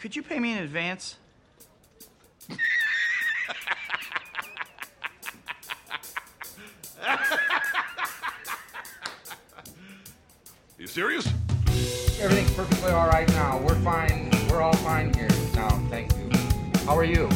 Could you pay me in advance? You serious? Everything's perfectly all right now. We're fine. We're all fine here now. Thank you. How are you?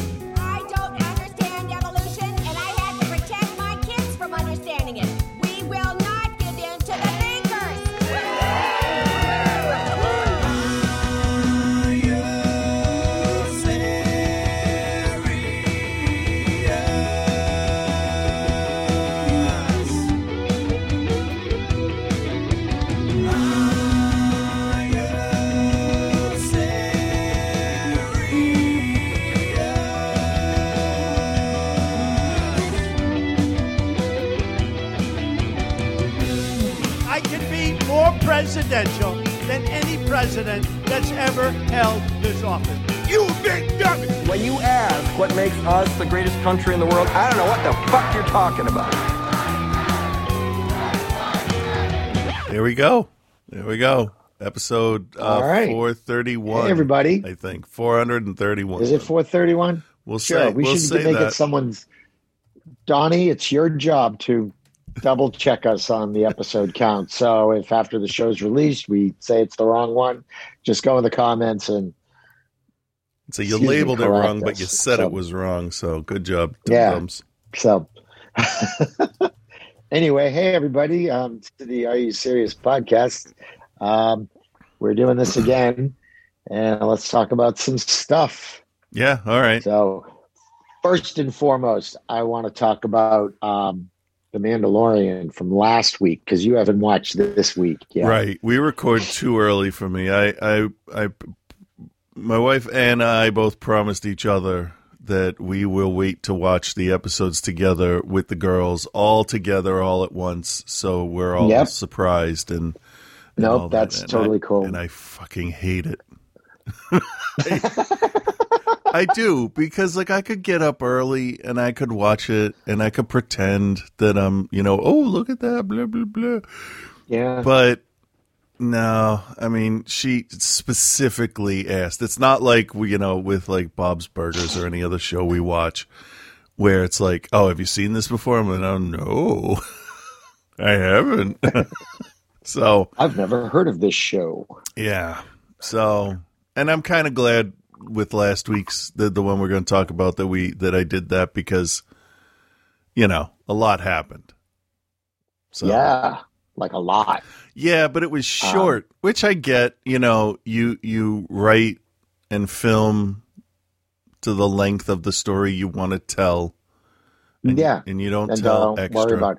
President that's ever held this office. You big dummy! When you ask what makes us the greatest country in the world, I don't know what the fuck you're talking about. There we go. There we go. Episode uh, All right. 431. Hey, everybody. I think 431. Is it 431? We'll Sure. say we we'll should say make that. it someone's. Donnie, it's your job to double check us on the episode count. So if after the show's released we say it's the wrong one, just go in the comments and so you labeled it wrong, but you said So- it was wrong. So good job, Yeah. Dum-Dums. So, anyway, hey everybody, um, to the Are You Serious podcast. Um, we're doing this again, and let's talk about some stuff. Yeah. All right. So, first and foremost, I want to talk about um, the Mandalorian from last week because you haven't watched this week yet. Right. We record too early for me. I, I, I, my wife and I both promised each other that we will wait to watch the episodes together with the girls all together all at once. So we're all Yep. surprised and, and Nope, that. that's And totally I- cool. And I fucking hate it. I do because like I could get up early and I could watch it and I could pretend that I'm, you know, oh look at that, blah blah blah. Yeah. But no, I mean, she specifically asked. It's not like we, you know, with like Bob's Burgers or any other show we watch, where it's like, oh, have you seen this before? I'm like, oh no, I haven't. so I've never heard of this show. yeah, so and I'm kind of glad with last week's the the one we're going to talk about that we that I did that because you know a lot happened. So Yeah, like a lot. Yeah, but it was um, short, which I get. You know, you you write and film to the length of the story you want to tell. And, Yeah. and you don't and tell don't extra.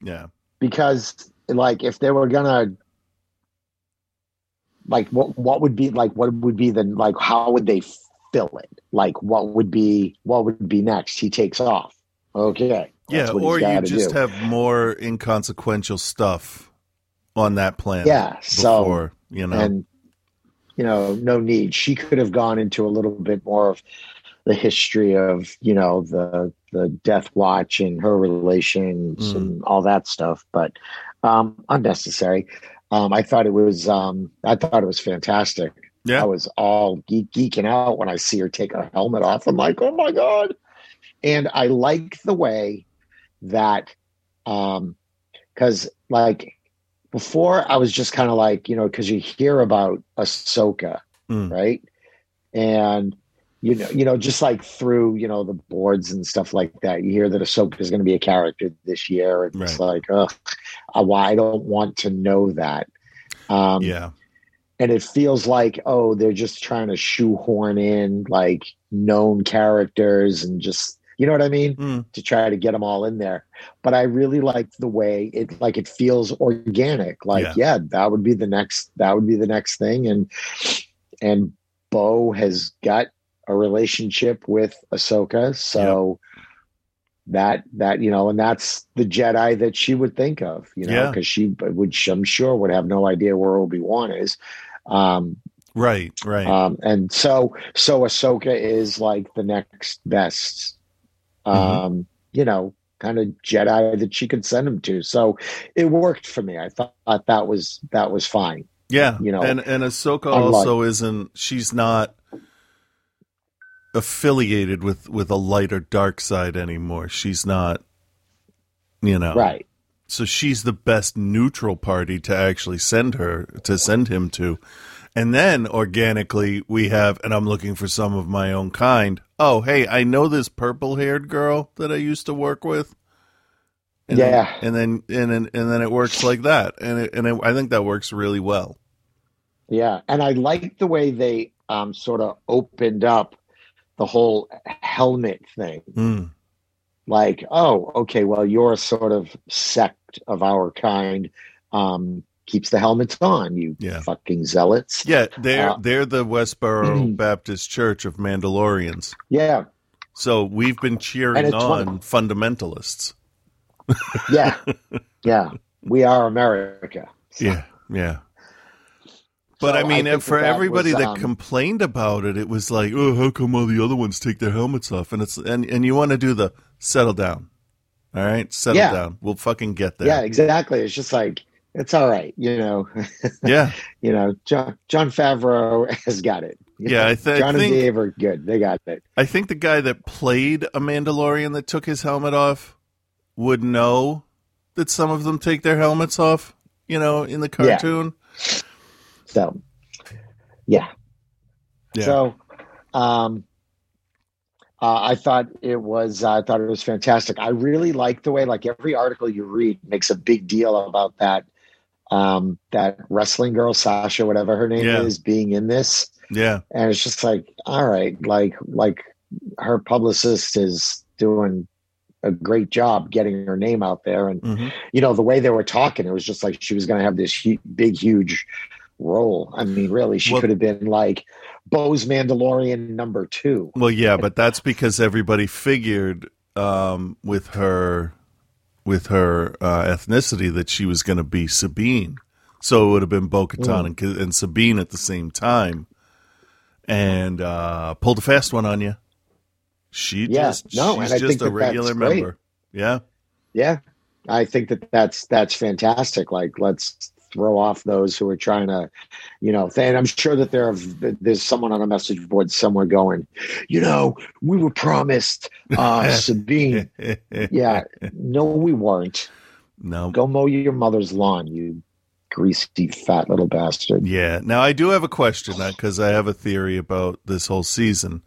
yeah, because like if they were gonna like what what would be like what would be the like how would they fill it like what would be what would be next he takes off okay yeah, or you just do. have more inconsequential stuff on that planet. Yeah, so- you know, and you know no need she could have gone into a little bit more of the history of you know the the death watch and her relations Mm. and all that stuff but um unnecessary um i thought it was um i thought it was fantastic yeah, i was all geek, geeking out when i see her take her helmet off i'm like oh my god and i like the way that um because like before I was just kind of like, you know, because you hear about Ahsoka, Mm. right? And you know, you know, just like through, you know, the boards and stuff like that, you hear that Ahsoka is going to be a character this year. And It's like, ugh, I, why I don't want to know that. Um, yeah, and it feels like oh they're just trying to shoehorn in like known characters and just you know what i mean Mm. to try to get them all in there but i really like the way it like it feels organic like Yeah. yeah. that would be the next that would be the next thing and and bo has got a relationship with ahsoka so that that you know and that's the jedi that she would think of you know Yeah. because she would i'm sure would have no idea where obi-wan is um right, right. um and so so ahsoka is like the next best um Mm-hmm. you know kind of jedi that she could send him to so it worked for me i thought that was that was fine Yeah, you know, and and Ahsoka unlike- also isn't. She's not affiliated with with a light or dark side anymore. She's not. You know, right. so she's the best neutral party to actually send her to send him to and then organically we have and i'm looking for some of my own kind oh hey i know this purple haired girl that i used to work with and Yeah. then, and then and then and then it works like that and it, and it, i think that works really well Yeah, and I like the way they um, sort of opened up the whole helmet thing. Mm. Like, oh, okay, well, you're a sort of sect of our kind. Um, keeps the helmets on, you Yeah. fucking zealots. yeah they're Uh, they're the westboro baptist church of mandalorians Yeah, so we've been cheering on fundamentalists yeah, yeah. We are America. Yeah, yeah. But So I mean, I for that everybody was, that um, complained about it, it was like, "Oh, how come all the other ones take their helmets off?" And it's and and you want to do the settle down, all right, settle Yeah. down. We'll fucking get there. Yeah, exactly. It's just like it's all right, you know. yeah, you know, John Jon Favreau has got it. You Yeah, know, I th- I John think- and Dave are good. They got it. I think the guy that played a Mandalorian that took his helmet off would know that some of them take their helmets off. You know, in the cartoon. Yeah. So, yeah. Yeah. So, um, uh, I thought it was. I thought it was fantastic. I really like the way, like every article you read makes a big deal about that. Um, that wrestling girl Sasha, whatever her name Yeah. is, being in this, Yeah, and it's just like, all right, like like her publicist is doing a great job getting her name out there, and Mhm. you know the way they were talking, it was just like she was going to have this big, huge role. I mean, really, she Well- could have been like Bo's Mandalorian number two. Well, yeah, but that's because everybody figured um, with her with her uh, ethnicity that she was going to be Sabine, so it would have been Bo-Katan Mm. and, and Sabine at the same time, and uh, pulled a fast one on you. She Yeah, just no, she's and I just think a regular that's great. member. Yeah, Yeah, I think that that's that's fantastic. Like, let's throw off those who are trying to, you know. And I'm sure that there are, there's someone on a message board somewhere going, you know, we were promised uh, Sabine. yeah, no, we weren't. no, Go mow your mother's lawn, you greasy fat little bastard. yeah. Now I do have a question because I have a theory about this whole season.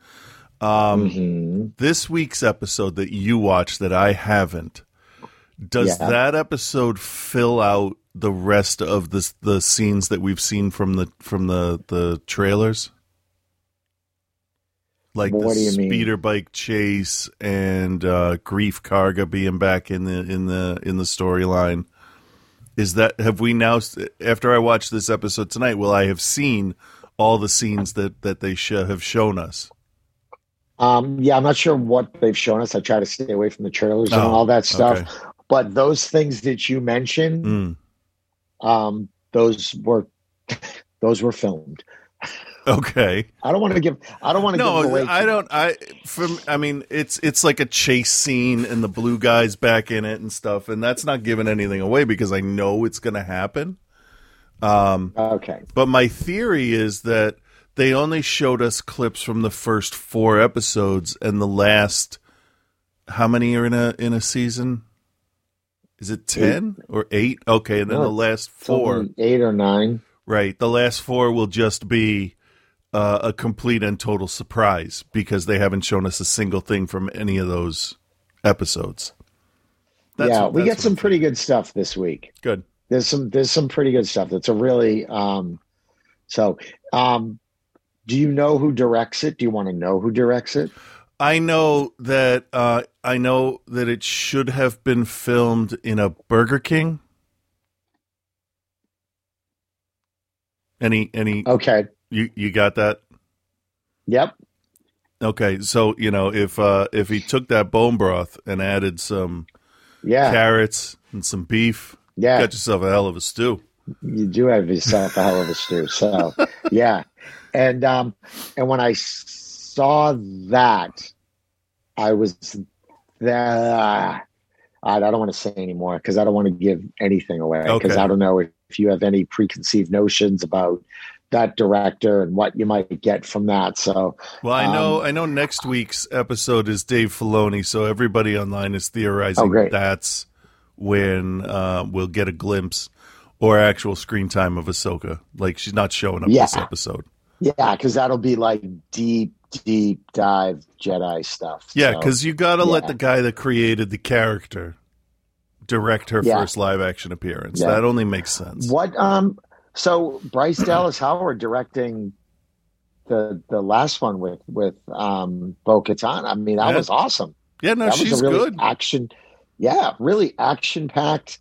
Um, Mhm. this week's episode that you watched that I haven't, does Yeah. that episode fill out the rest of the the scenes that we've seen from the from the the trailers? Like the you mean? speeder bike chase and uh, Greef Karga being back in the in the in the storyline. Is that have we now after I watch this episode tonight? Will I have seen all the scenes that that they should have shown us? Um, yeah, I'm not sure what they've shown us. I try to stay away from the trailers and Oh, all that stuff. okay. But those things that you mentioned, Mm. Um, those were those were filmed. Okay. I don't want to give. I don't want to give No, away. I don't. I from. I mean, it's it's like a chase scene, and the blue guy's back in it and stuff, and that's not giving anything away because I know it's going to happen. Um, Okay. but my theory is that they only showed us clips from the first four episodes, and the last. How many are in a in a season? Is it ten or eight? Okay, and then No, the last four. Eight or nine. Right. The last four will just be uh, a complete and total surprise because they haven't shown us a single thing from any of those episodes. yeah, we get some pretty good stuff this week. Good. There's some. There's some pretty good stuff. That's a really. Um, so, um, do you know who directs it? Do you want to know who directs it? I know that uh, I know that it should have been filmed in a Burger King. Any any Okay. you you got that? Yep. Okay, so you know if uh if he took that bone broth and added some Yeah. carrots and some beef, Yeah. got yourself a hell of a stew. you do have yourself a hell of a stew. So yeah, and um, and when I saw that, I was that I don't want to say anymore because I don't want to give anything away because Okay. I don't know if if you have any preconceived notions about that director and what you might get from that. So, Well, I know Um, I know next week's episode is Dave Filoni, so everybody online is theorizing Oh, that's when uh, we'll get a glimpse or actual screen time of Ahsoka. Like she's not showing up this episode. yeah, because that'll be like deep, deep dive Jedi stuff. Yeah, So, because you got to let the guy that created the character direct her Yeah. first live action appearance. Yeah. That only makes sense. what? Um, so Bryce Dallas Howard directing the the last one with with um Bo Katan. I mean, that Yeah. was awesome. Yeah, no, that she's really good. action yeah really action packed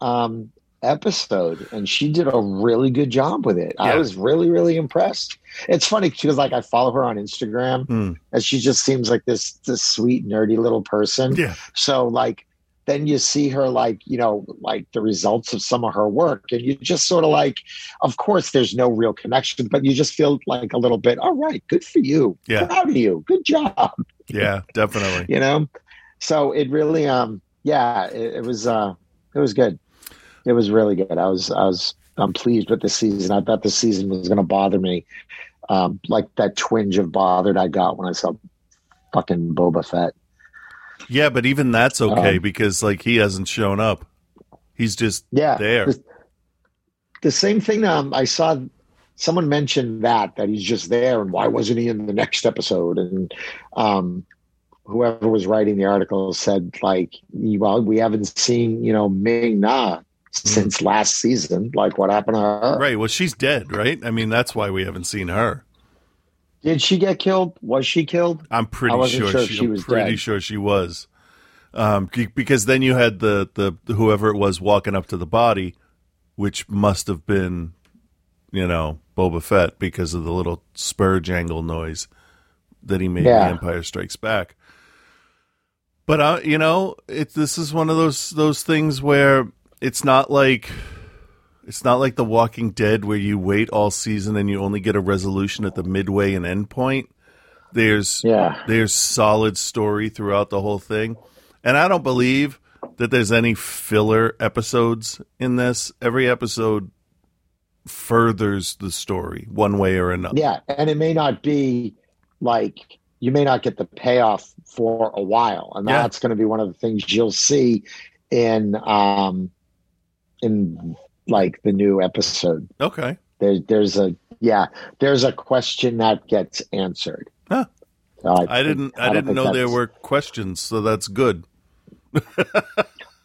um episode and she did a really good job with it. I was really really impressed. It's funny because like i follow her on instagram Hmm. and she just seems like this this sweet nerdy little person. Yeah, so like then you see her like you know like the results of some of her work and you just sort of like of course there's no real connection but you just feel like a little bit all right good for you. Yeah. proud of you. Good job. Yeah, definitely. you know? So it really um yeah it, it was uh it was good it was really good. I was i was i'm pleased with the season. I thought the season was going to bother me. Um like that twinge of bothered i got when i saw fucking boba fett. Yeah, but even that's okay Um, because like he hasn't shown up. He's just yeah there. the, the same thing um i saw someone mentioned that that he's just there and why wasn't he in the next episode? And um whoever was writing the article said like well we haven't seen you know ming na since last season like what happened to her Right. Well, she's dead, right? I mean, that's why we haven't seen her. did she get killed was she killed I'm pretty sure, sure she, she was pretty dead. sure she was. Um, because then you had the, the whoever it was walking up to the body, which must have been, you know, Boba Fett because of the little spur jangle noise that he made Yeah. in Empire Strikes Back. But uh, you know, it this is one of those those things where it's not like it's not like The Walking Dead where you wait all season and you only get a resolution at the midway and end point. There's yeah there's solid story throughout the whole thing. And I don't believe that there's any filler episodes in this. Every episode furthers the story one way or another. yeah and it may not be like you may not get the payoff for a while and Yeah. that's going to be one of the things you'll see in um in like the new episode Okay. there, there's a yeah there's a question that gets answered Huh. So I think- didn't I, don't didn't know there were questions, so that's good.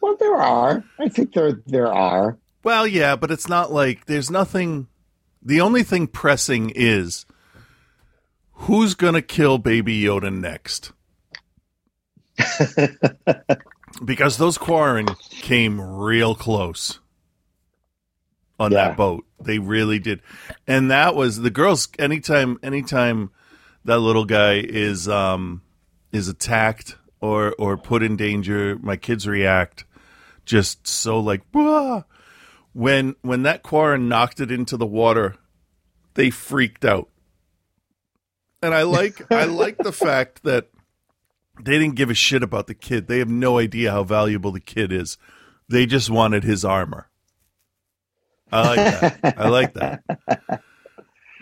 well there are i think there there are Well, yeah, but it's not like there's nothing the only thing pressing is who's going to kill baby Yoda next? because those Quarren came real close on Yeah. that boat. They really did. And that was the girls anytime anytime that little guy is um is attacked or or put in danger, my kids react just so like "Wah!" when when that Quarren knocked it into the water, they freaked out. And I like I like the fact that they didn't give a shit about the kid. They have no idea how valuable the kid is. They just wanted his armor. I like that. I like that.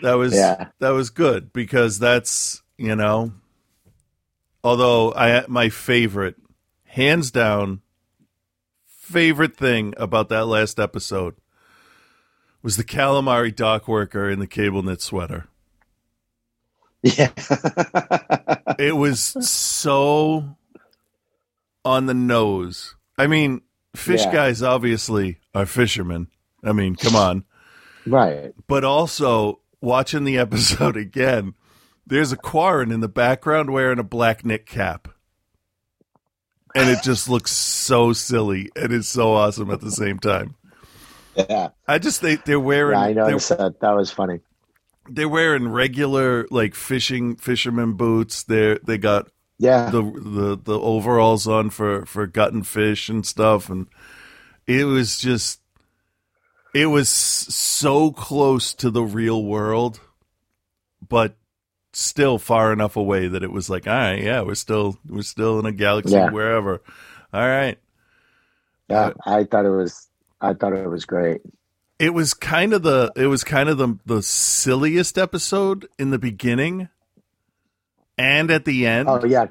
That was Yeah. that was good because that's you know. Although I my favorite, hands down, favorite thing about that last episode was the calamari dock worker in the cable knit sweater. yeah It was so on the nose. I mean, fish Yeah. guys obviously are fishermen. I mean, come on. right But also, watching the episode again, there's a Quarren in the background wearing a black knit cap. And it just looks so silly. And It is so awesome at the same time. yeah, I just think they're wearing yeah i noticed that uh, that was funny they're wearing regular like fishing fisherman boots. They're they got yeah the the the overalls on for for gutting fish and stuff and it was just it was so close to the real world but still far enough away that it was like all right yeah we're still we're still in a galaxy Yeah. wherever all right yeah uh, i thought it was i thought it was great It was kind of the it was kind of the the silliest episode in the beginning and at the end. Oh yeah.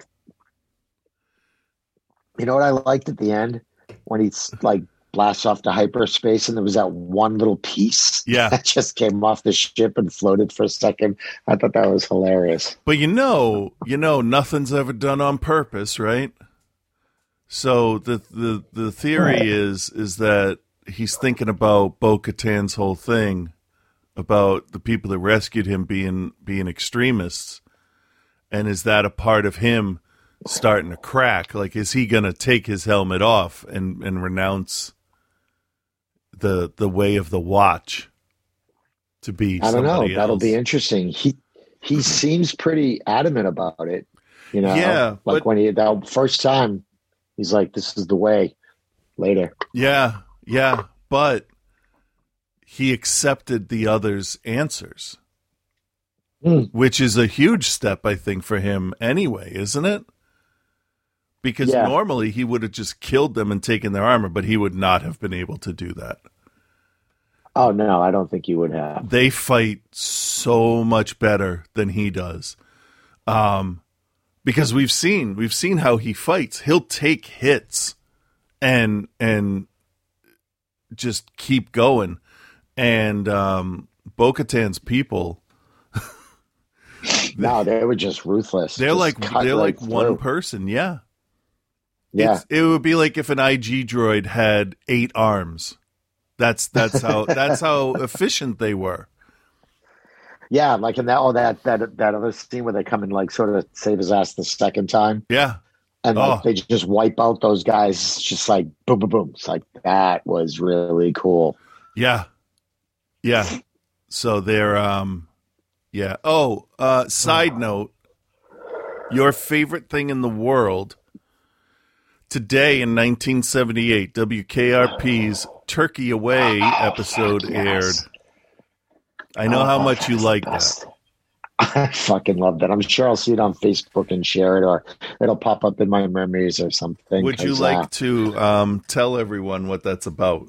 You know what I liked at the end when he's like blasts off to hyperspace and there was that one little piece Yeah. that just came off the ship and floated for a second. I thought that was hilarious. But you know, you know, nothing's ever done on purpose, right? So the the the theory Right. is is that he's thinking about Bo Katan's whole thing about the people that rescued him being being extremists, and is that a part of him starting to crack? Like, is he going to take his helmet off and and renounce the the way of the watch to be? I don't know. somebody That'll be interesting. He he seems pretty adamant about it. You know, Yeah, like but- when he that first time, he's like, "This is the way." Later, Yeah, yeah, but he accepted the others' answers, Hmm. which is a huge step, I think, for him anyway, isn't it? Because Yeah. normally he would have just killed them and taken their armor, but he would not have been able to do that. oh no, I don't think he would have. They fight so much better than he does. Um, because we've seen we've seen how he fights. He'll take hits and and just keep going. And um Bo-Katan's people, No, they were just ruthless. they're Just like they're like one person, yeah. Yeah, It's, it would be like if an IG droid had eight arms. That's that's how that's how efficient they were. yeah, like in that oh that that that other scene where they come and like sort of save his ass the second time, Yeah. and like Oh. they just wipe out those guys. Just like boom, boom, boom. It's like that was really cool. Yeah. Yeah. So they're um yeah. Oh, uh side note, your favorite thing in the world today in 1978, WKRP's Turkey Away episode yes. aired. I know how Oh, much you like that. I fucking love that. I'm sure I'll see it on Facebook and share it, or it'll pop up in my memories or something. Would you like uh, to um tell everyone what that's about?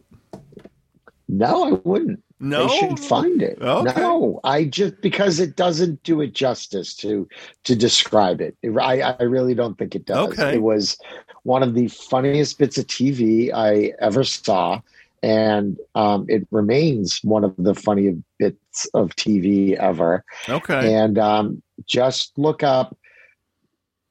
no, I wouldn't. No. They should find it. Okay. No, I just because it doesn't do it justice to to describe it. It- I I really don't think it does. Okay. It was one of the funniest bits of TV I ever saw, and um, it remains one of the funniest bits of TV ever. Okay. And um, just look up,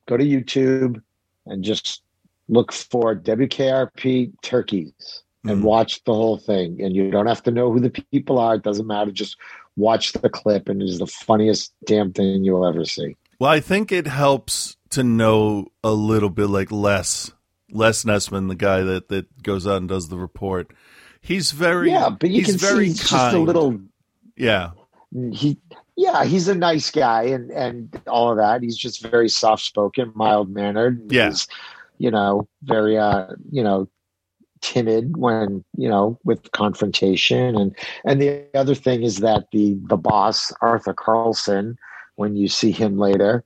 go to YouTube, and just look for WKRP turkeys and Mhm. watch the whole thing. And you don't have to know who the people are. It doesn't matter. Just watch the clip, and it's the funniest damn thing you'll ever see. Well, I think it helps to know a little bit like Les, Les Nessman, the guy that, that goes out and does the report. He's very yeah, but you he's can see very he's just a little. yeah, He, yeah, he's a nice guy, and and all of that. He's just very soft spoken, mild mannered. Yeah. He's, you know, very uh, you know, timid when you know with confrontation and and the other thing is that the the boss arthur carlson when you see him later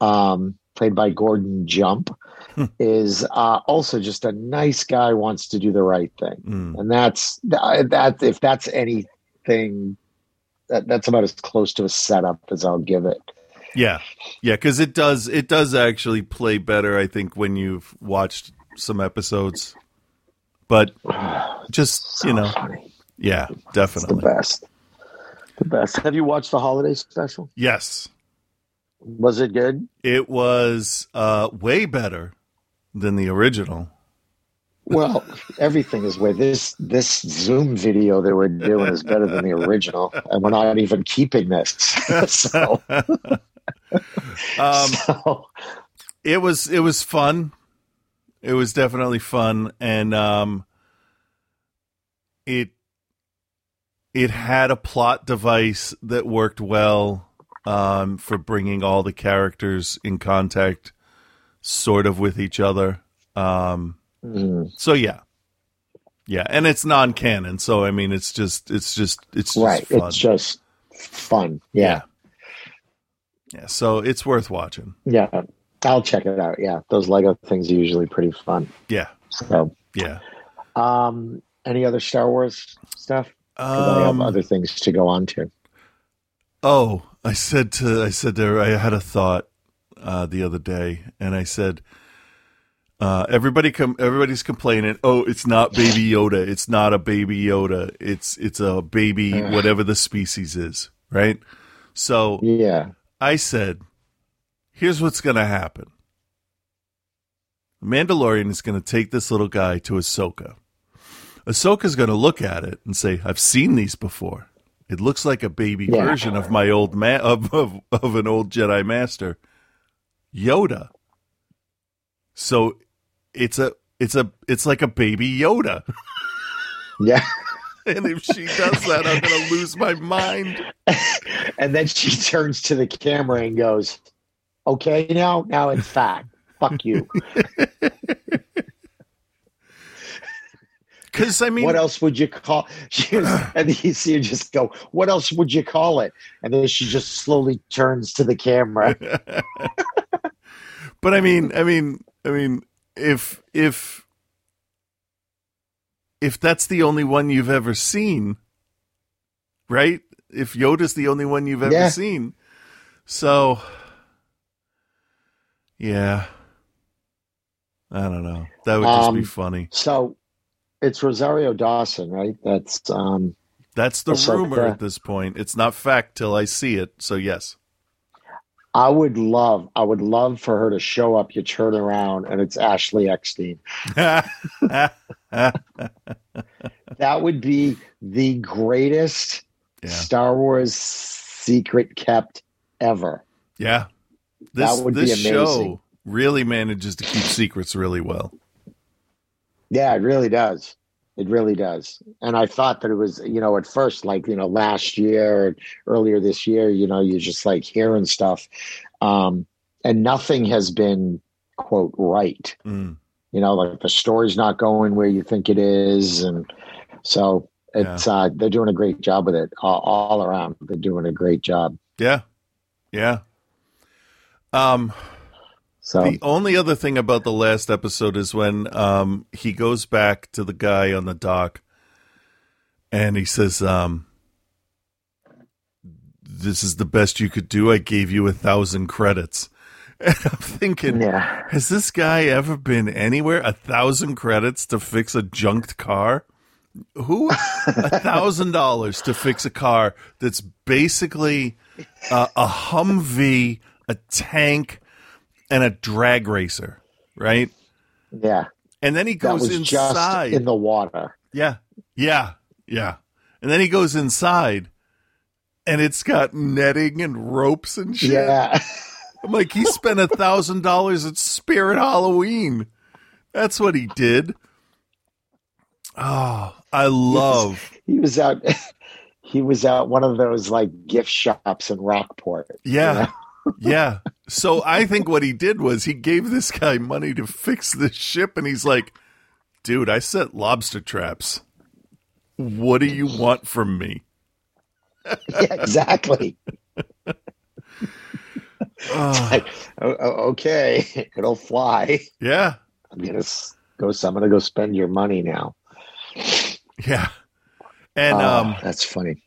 um played by gordon jump Hmm. is uh also just a nice guy wants to do the right thing Mm. and that's that, if that's anything that, that's about as close to a setup as i'll give it yeah, yeah, because it does it does actually play better. I think when you've watched some episodes, but just so you know, funny yeah, it's the best the best have you watched the holiday special yes. Was it good It was uh, way better than the original. Well, everything is way this this Zoom video that we're doing is better than the original, and we're not even keeping this. so, Um, so it was it was fun. It was definitely fun, and um, it it had a plot device that worked well um, for bringing all the characters in contact, sort of with each other. Um, mm, so yeah, yeah, and it's non-canon, so I mean, it's just it's just it's just right, fun. it's just fun. Yeah, yeah, so it's worth watching. yeah, I'll check it out. Yeah, those Lego things are usually pretty fun. Yeah, So, yeah. um, any other Star Wars stuff? 'Cause I have Um, other things to go on to. Oh, I said to I said to her, I had a thought uh, the other day, and I said, uh, everybody com- everybody's complaining. Oh, it's not Baby Yoda. It's not a Baby Yoda. It's it's a baby whatever the species is, right? So Yeah. I said, here's what's going to happen. The Mandalorian is going to take this little guy to Ahsoka. Ahsoka's going to look at it and say, I've seen these before. It looks like a baby Yeah. version of my old man of, of of an old Jedi master, Yoda. So it's a it's a it's like a baby Yoda. Yeah. And if she does that, I'm going to lose my mind. and then she turns to the camera and goes, "Okay, now, now it's fact. Fuck you. Because I mean, what else would you call?" She was, and you see her just go, "What else would you call it?" And then she just slowly turns to the camera. but I mean, I mean, I mean, if if if that's the only one you've ever seen, right? If Yoda's the only one you've ever Yeah. seen, so yeah, I don't know. That would just be Um, funny. So it's Rosario Dawson, right? That's um, That's the rumor at this point. It's not fact till I see it. So yes, I would love, I would love for her to show up. You turn around and it's Ashley Eckstein. That would be the greatest yeah, Star Wars secret kept ever. yeah. This would be this amazing. show really manages to keep secrets really well. Yeah, it really does. It really does. And I thought that it was, you know, at first, like, you know, last year or earlier this year, you know, you're just like hearing stuff. Um, and nothing has been, quote, right. Mm. You know, like the story's not going where you think it is. And so it's, uh, they're doing a great job with it all, all around. They're doing a great job. Yeah, yeah. Um, So, the only other thing about the last episode is when um he goes back to the guy on the dock, and he says, um, "This is the best you could do. I gave you a thousand credits." And I'm thinking, yeah. has this guy ever been anywhere? A thousand credits to fix a junked car? Who? A thousand dollars to fix a car that's basically uh, a Humvee, a tank, and a drag racer, right? Yeah. And then he goes was inside. in the water. yeah, yeah, yeah. And then he goes inside, and it's got netting and ropes and shit. Yeah. I'm like, he spent a thousand dollars at Spirit Halloween. That's what he did. Oh, I love. he was out he was out one of those like gift shops in rockport Yeah. Yeah. So I think what he did was he gave this guy money to fix this ship, and he's like, dude, I set lobster traps. What do you want from me? yeah exactly like o- okay it'll fly yeah. i'm gonna go so i'm gonna go spend your money now Yeah. And, Ah, um, that's funny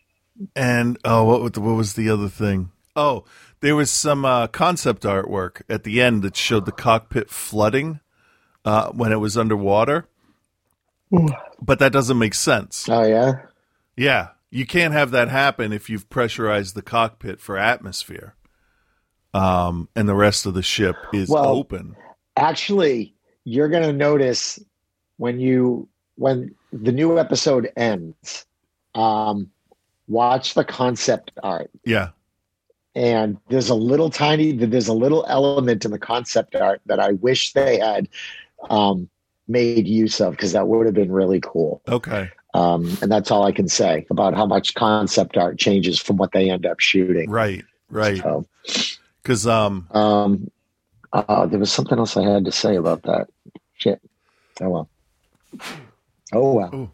And oh, what what was the other thing? Oh, there was some uh, concept artwork at the end that showed the cockpit flooding uh, when it was underwater. But that doesn't make sense. oh yeah Yeah, you can't have that happen if you've pressurized the cockpit for atmosphere, um, and the rest of the ship is Well- open. actually you're gonna notice when you when the new episode ends um watch the concept art Yeah, and there's a little tiny there's a little element in the concept art that i wish they had um, made use of because that would have been really cool. Okay, um, and that's all i can say about how much concept art changes from what they end up shooting. Right, right. So, Because um, um, uh, there was something else i had to say about that. Shit. Oh well. Oh well.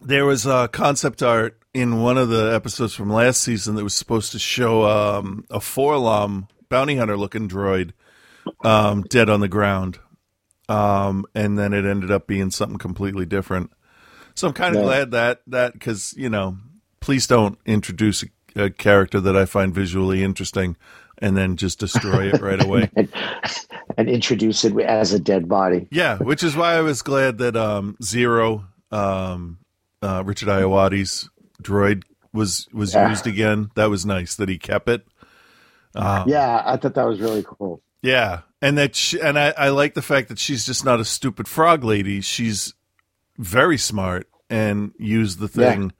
There was a concept art in one of the episodes from last season that was supposed to show um, a 4-LOM bounty hunter looking droid um, dead on the ground. Um, and then it ended up being something completely different. So I'm kind of Yeah. glad that that because you know, please don't introduce a, a character that I find visually interesting and then just destroy it right away. and, and introduce it as a dead body. Yeah, which is why I was glad that um, Zero, um, uh, Richard Ayoade's droid was was Yeah. used again. That was nice that he kept it. Um, Yeah, I thought that was really cool. Yeah, and that she, and I, I like the fact that she's just not a stupid frog lady. She's very smart and used the thing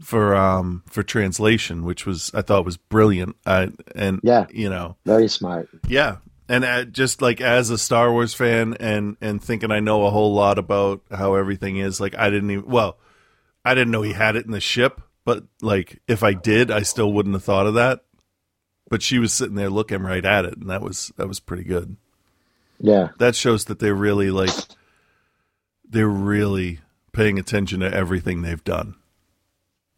for um for translation, which was I thought was brilliant. I and Yeah. you know Very smart. yeah, and uh, just like as a Star Wars fan and and thinking I know a whole lot about how everything is, like I didn't even well, I didn't know he had it in the ship, but like if I did, I still wouldn't have thought of that. But she was sitting there looking right at it, and that was that was pretty good. Yeah. That shows that they're really like they're really paying attention to everything they've done.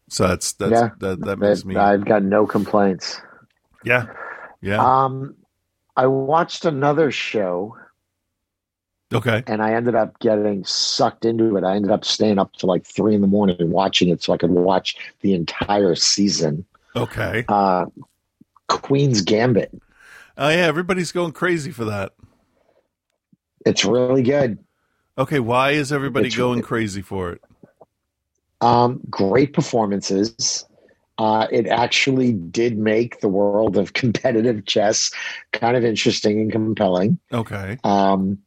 So that's that's Yeah. that that makes me I've got no complaints. yeah yeah Um, I watched another show okay and I ended up getting sucked into it. I ended up staying up to like three in the morning watching it so I could watch the entire season. okay Uh, Queen's Gambit. oh yeah everybody's going crazy for that. It's really good. Okay, why is everybody It's- going crazy for it? Um, great performances. Uh, it actually did make the world of competitive chess kind of interesting and compelling. Okay. Um,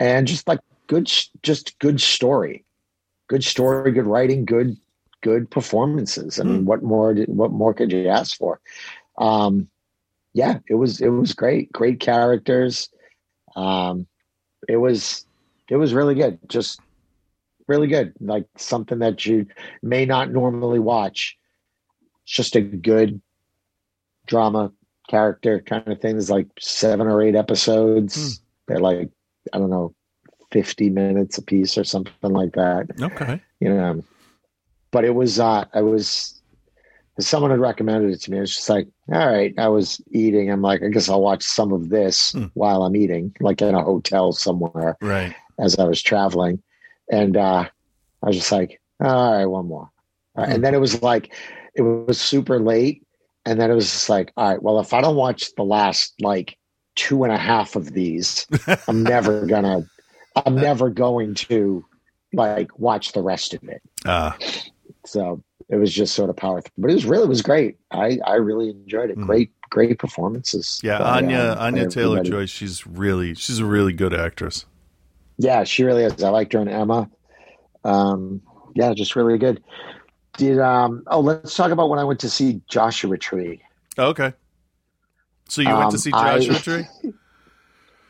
and just like good, just good story, good story, good writing, good, good performances. I mean, what more? Did, what more could you ask for? Um, yeah, it was it was great, great characters. Um, it was it was really good, just really good. Like something that you may not normally watch. It's just a good drama character kind of thing. There's like seven or eight episodes. They're like I don't know, fifty minutes a piece or something like that Okay. you know but it was uh i was someone had recommended it to me it's just like all right i was eating i'm like i guess i'll watch some of this Hmm. while i'm eating like in a hotel somewhere Right. as i was traveling and uh i was just like all right one more right. and then it was like it was super late and then it was just like all right well if i don't watch the last like two and a half of these i'm never gonna i'm never going to like watch the rest of it Ah, so it was just sort of power through. But it was really it was great. I I really enjoyed it. Mhm. Great great performances. yeah. by, Anya um, Anya Taylor. Joy. She's really she's a really good actress. Yeah, she really is. I liked her and Emma. Um, yeah, just really good. Did um oh let's talk about when I went to see Joshua Tree. Okay. So you went Um, to see I- Joshua Tree?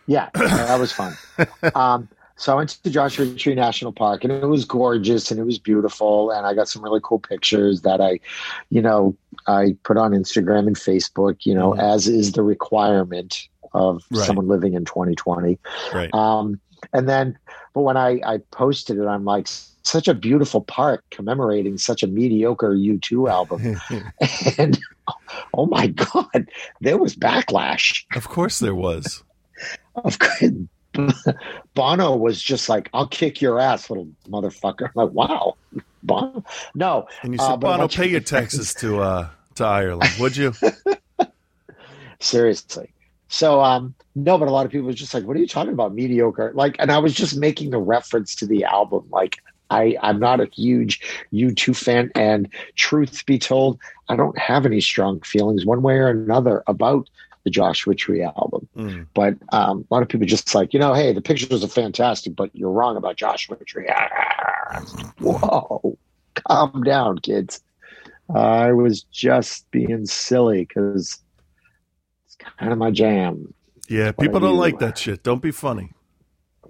Yeah, that was fun. um, so I went to Joshua Tree National Park, and it was gorgeous and it was beautiful, and I got some really cool pictures that I, you know, I put on Instagram and Facebook. You know, Mhm. as is the requirement of Right. someone living in 2020. Right. Um, and then, but when I I posted it, I'm like, such a beautiful park commemorating such a mediocre U2 album, and oh my god, there was backlash. of course there was. Of course, Bono was just like, "I'll kick your ass, little motherfucker." I'm like, wow, Bono. No, And you Uh, said, a Bono, pay your taxes to uh to Ireland, would you? seriously. So, um, no, but a lot of people was just like, "What are you talking about, mediocre?" Like, and I was just making a reference to the album. Like, I I'm not a huge U2 fan, and truth be told, I don't have any strong feelings one way or another about the Joshua Tree album. Mm. But um, a lot of people just like, you know, hey, the pictures are fantastic, but you're wrong about Joshua Tree. Whoa, calm down, kids. I was just being silly because it's kind of my jam, Yeah, people don't like that shit. Don't be funny.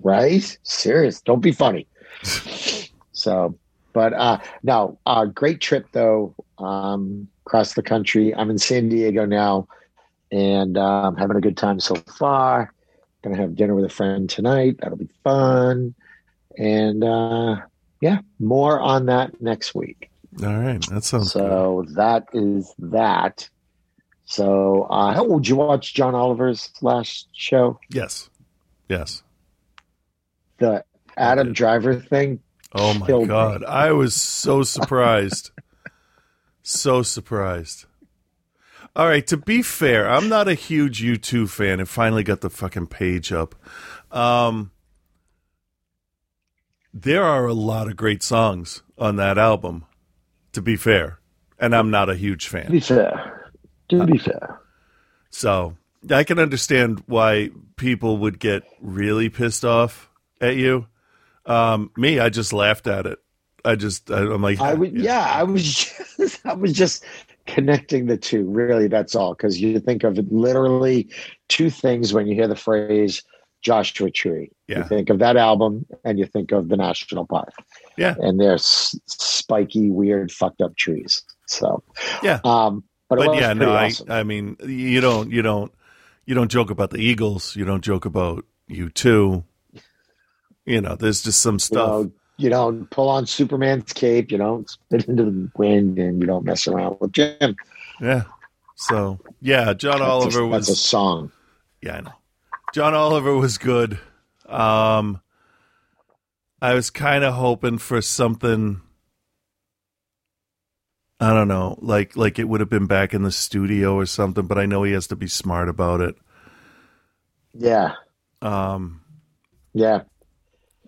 right? Serious. Don't be funny. so, but uh, no, uh, great trip though. Um, across the country. I'm in San Diego now, and um, having a good time so far. Gonna have dinner with a friend tonight. That'll be fun. And uh, yeah, more on that next week. All right, that sounds good. So that is that. So, uh, how would you watch John Oliver's last show? Yes, yes. The Adam. Driver thing. Oh my killed me. god, I was so surprised. so surprised. All right, to be fair, I'm not a huge U2 fan. It finally got the fucking page up. Um there are a lot of great songs on that album, to be fair. And I'm not a huge fan. To be fair, to be fair, So I can understand why people would get really pissed off at you. Um, me, I just laughed at it. I just, I, I'm like, I would. Yeah, I was. Just, I was just connecting the two. Really, that's all. Because you think of it literally two things when you hear the phrase Joshua Tree. Yeah. You think of that album, and you think of the national park. Yeah. and they're s- spiky, weird, fucked up trees. So, Yeah. Um, but, but yeah, no, awesome. I, I mean, you don't, you don't, you don't joke about the Eagles. You don't joke about U2. You know, there's just some you stuff. know, you don't pull on Superman's cape. You don't spit into the wind, and you don't mess around with Jim. yeah. So yeah, John That's a- Oliver that's a song. Yeah, I know. John Oliver was good. Um, I was kind of hoping for something. I don't know, like like it would have been back in the studio or something, but I know he has to be smart about it. Yeah, Um, yeah.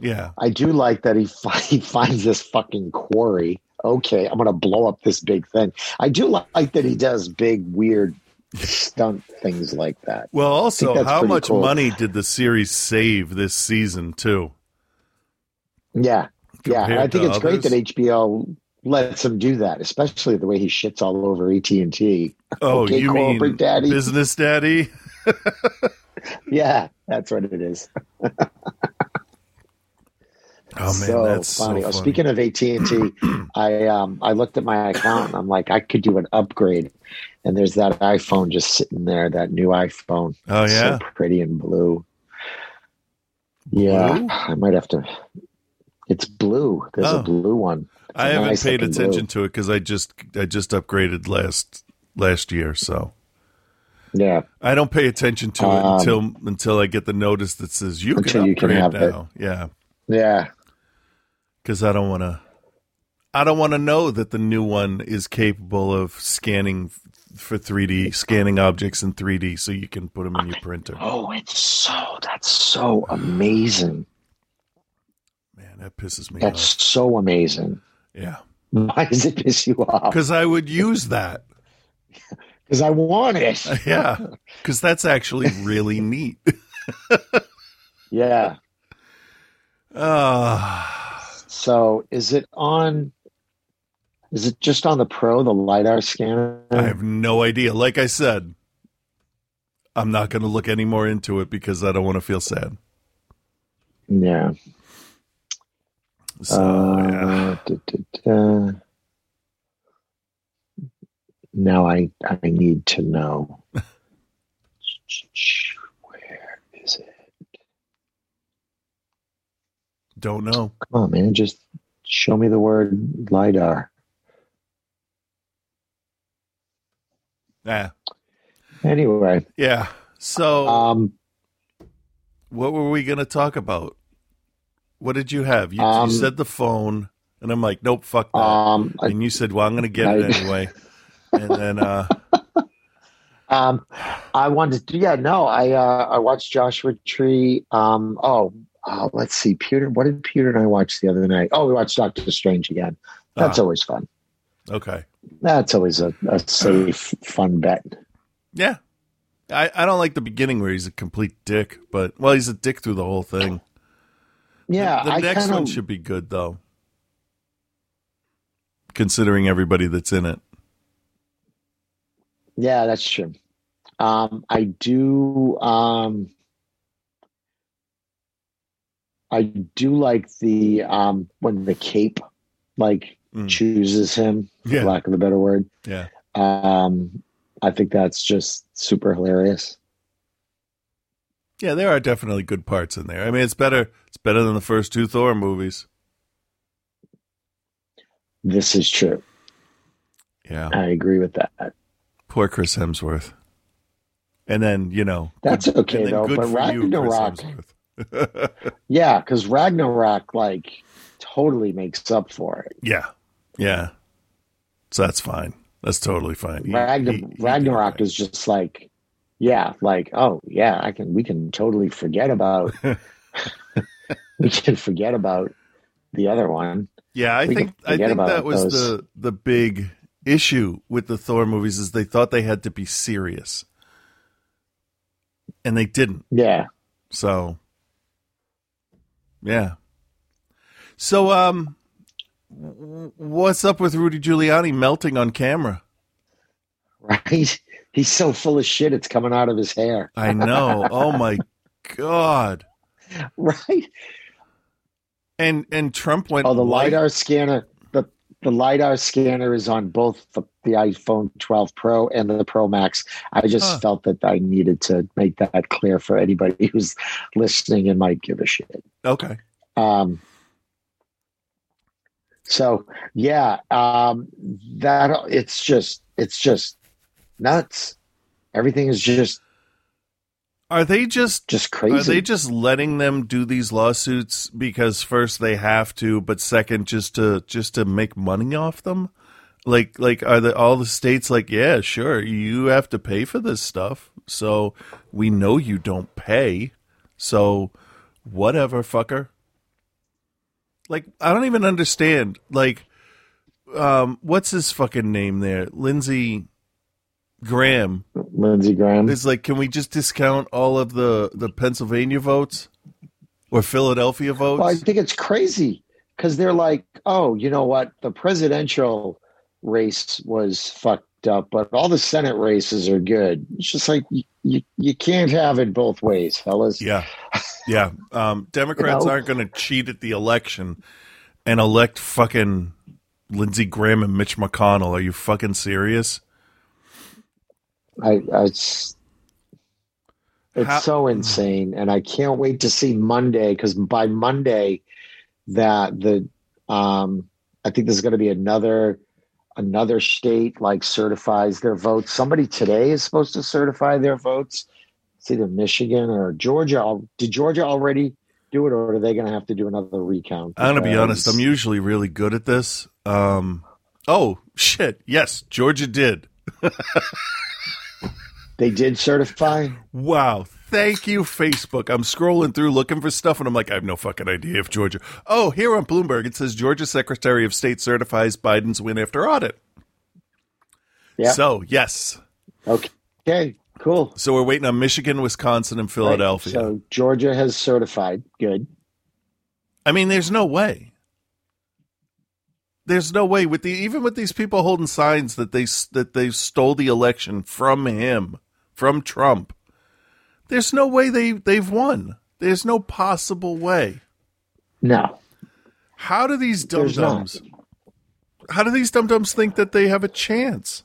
Yeah, I do like that he, fi- he finds this fucking quarry. Okay, I'm gonna blow up this big thing. I do like that he does big, weird stunt things like that. Well, also, how much cool. money did the series save this season too? Yeah, yeah. I think to it's great that? HBO lets him do that, especially the way he shits all over AT and T. Oh, Okay, you mean corporate daddy. business daddy? Yeah, that's what it is. Oh man, so that's funny. so Oh, funny. speaking of AT and T, I um I looked at my account and I'm like, I could do an upgrade, and there's that iPhone just sitting there, that new iPhone. oh It's yeah, so pretty and blue. Yeah, Blue? I might have to. It's blue. There's Oh. a blue one. It's I haven't nice paid attention blue. to it because I just I just upgraded last last year, so Yeah, I don't pay attention to it Um, until until I get the notice that says you can you can upgrade have it. now. Yeah, yeah, because I don't want to. I don't want to know that the new one is capable of scanning for 3D, scanning objects in 3D, so you can put them in your printer. Oh, it's so that's so amazing. Man, that pisses me off. That's off. so amazing. Yeah, Why does it piss you off? because I would use that. Because I want it. Yeah, because that's actually really neat. Yeah. Ah. So is it on? Is it just on the Pro, the lidar scanner? I have no idea. Like I said, I'm not going to look any more into it because I don't want to feel sad. yeah. So, yeah. Uh, da, da, da. Now I I need to know. Where is it? Don't know. Come on, man! Just show me the word lidar. Yeah. Anyway, Yeah. So, um, what were we going to talk about? What did you have? You, Um, you said the phone, and I'm like, nope, fuck that. um, and you said, well, I'm going to get it anyway. and then, uh, Um, I wanted to, yeah, no, I, uh, I watched Joshua Tree. Um, oh, uh, let's see, Peter, what did Peter and I watch the other night? Oh, we watched Doctor Strange again. That's Ah. always fun. okay. That's always a, a safe, fun bet. Yeah. I, I don't like the beginning where he's a complete dick, but, well, he's a dick through the whole thing. Yeah, The I next kinda, one should be good, though, considering everybody that's in it. Yeah, that's true. Um, I do. Um, I do like the um, when the cape like Mm. chooses him, for lack of a better word. Yeah. Um, I think that's just super hilarious. Yeah, there are definitely good parts in there. I mean, it's better. It's better than the first two Thor movies. This is true. Yeah, I agree with that. poor Chris Hemsworth. And then you know That's good- okay, though, good but for you, Chris Hemsworth. Yeah, because Ragnarok like totally makes up for it. Yeah, yeah. So that's fine. That's totally fine. He- Ragnar- he- he Ragnarok is just like, yeah, like oh yeah, I can we can totally forget about we can forget about the other one. Yeah, I we think I think that was those. the the big issue with the Thor movies is they thought they had to be serious, and they didn't. Yeah, So, yeah. So, um, what's up with Rudy Giuliani melting on camera? right. He's so full of shit. It's coming out of his hair. I know. oh my god! Right. And and Trump went. Oh, the white. lidar scanner. The lidar scanner is on both the, the iPhone 12 Pro and the Pro Max. I just Huh. felt that I needed to make that clear for anybody who's listening and might give a shit. Okay. Um, so yeah, um, that it's just it's just nuts. Everything is just Are they just just crazy. Are they just letting them do these lawsuits because first they have to, but second just to just to make money off them? Like like are the all the states like, yeah, sure, you have to pay for this stuff. So we know you don't pay. So whatever, fucker. Like I don't even understand. Like um what's his fucking name there? Lindsey Graham Lindsey Graham? it's like, can we just discount all of the the Pennsylvania votes or Philadelphia votes? Well, I think it's crazy because they're like, oh, you know what? The presidential race was fucked up, but all the Senate races are good. It's just like you, you, you can't have it both ways, fellas. yeah, yeah. Um, Democrats You know? aren't going to cheat at the election and elect fucking Lindsey Graham and Mitch McConnell. Are you fucking serious? I, I it's it's How- so insane, and I can't wait to see Monday because by Monday, that the um, I think there's going to be another another state like certifies their votes. Somebody today is supposed to certify their votes. It's either Michigan or Georgia. Did Georgia already do it, or are they going to have to do another recount? I'm going to be honest. I'm usually really good at this. Um, oh shit! Yes, Georgia did. They did certify. Wow. Thank you, Facebook. I'm scrolling through looking for stuff, and I'm like, I have no fucking idea if Georgia. Oh, here on Bloomberg, it says Georgia Secretary of State certifies Biden's win after audit. Yeah. So, yes. Okay. Okay. Cool. So we're waiting on Michigan, Wisconsin, and Philadelphia. Right, So Georgia has certified. Good. I mean, there's no way. There's no way with the even with these people holding signs that they that they stole the election from him, from Trump. There's no way they they've won. There's no possible way. No. How do these dum dums? How do these dum dums think that they have a chance?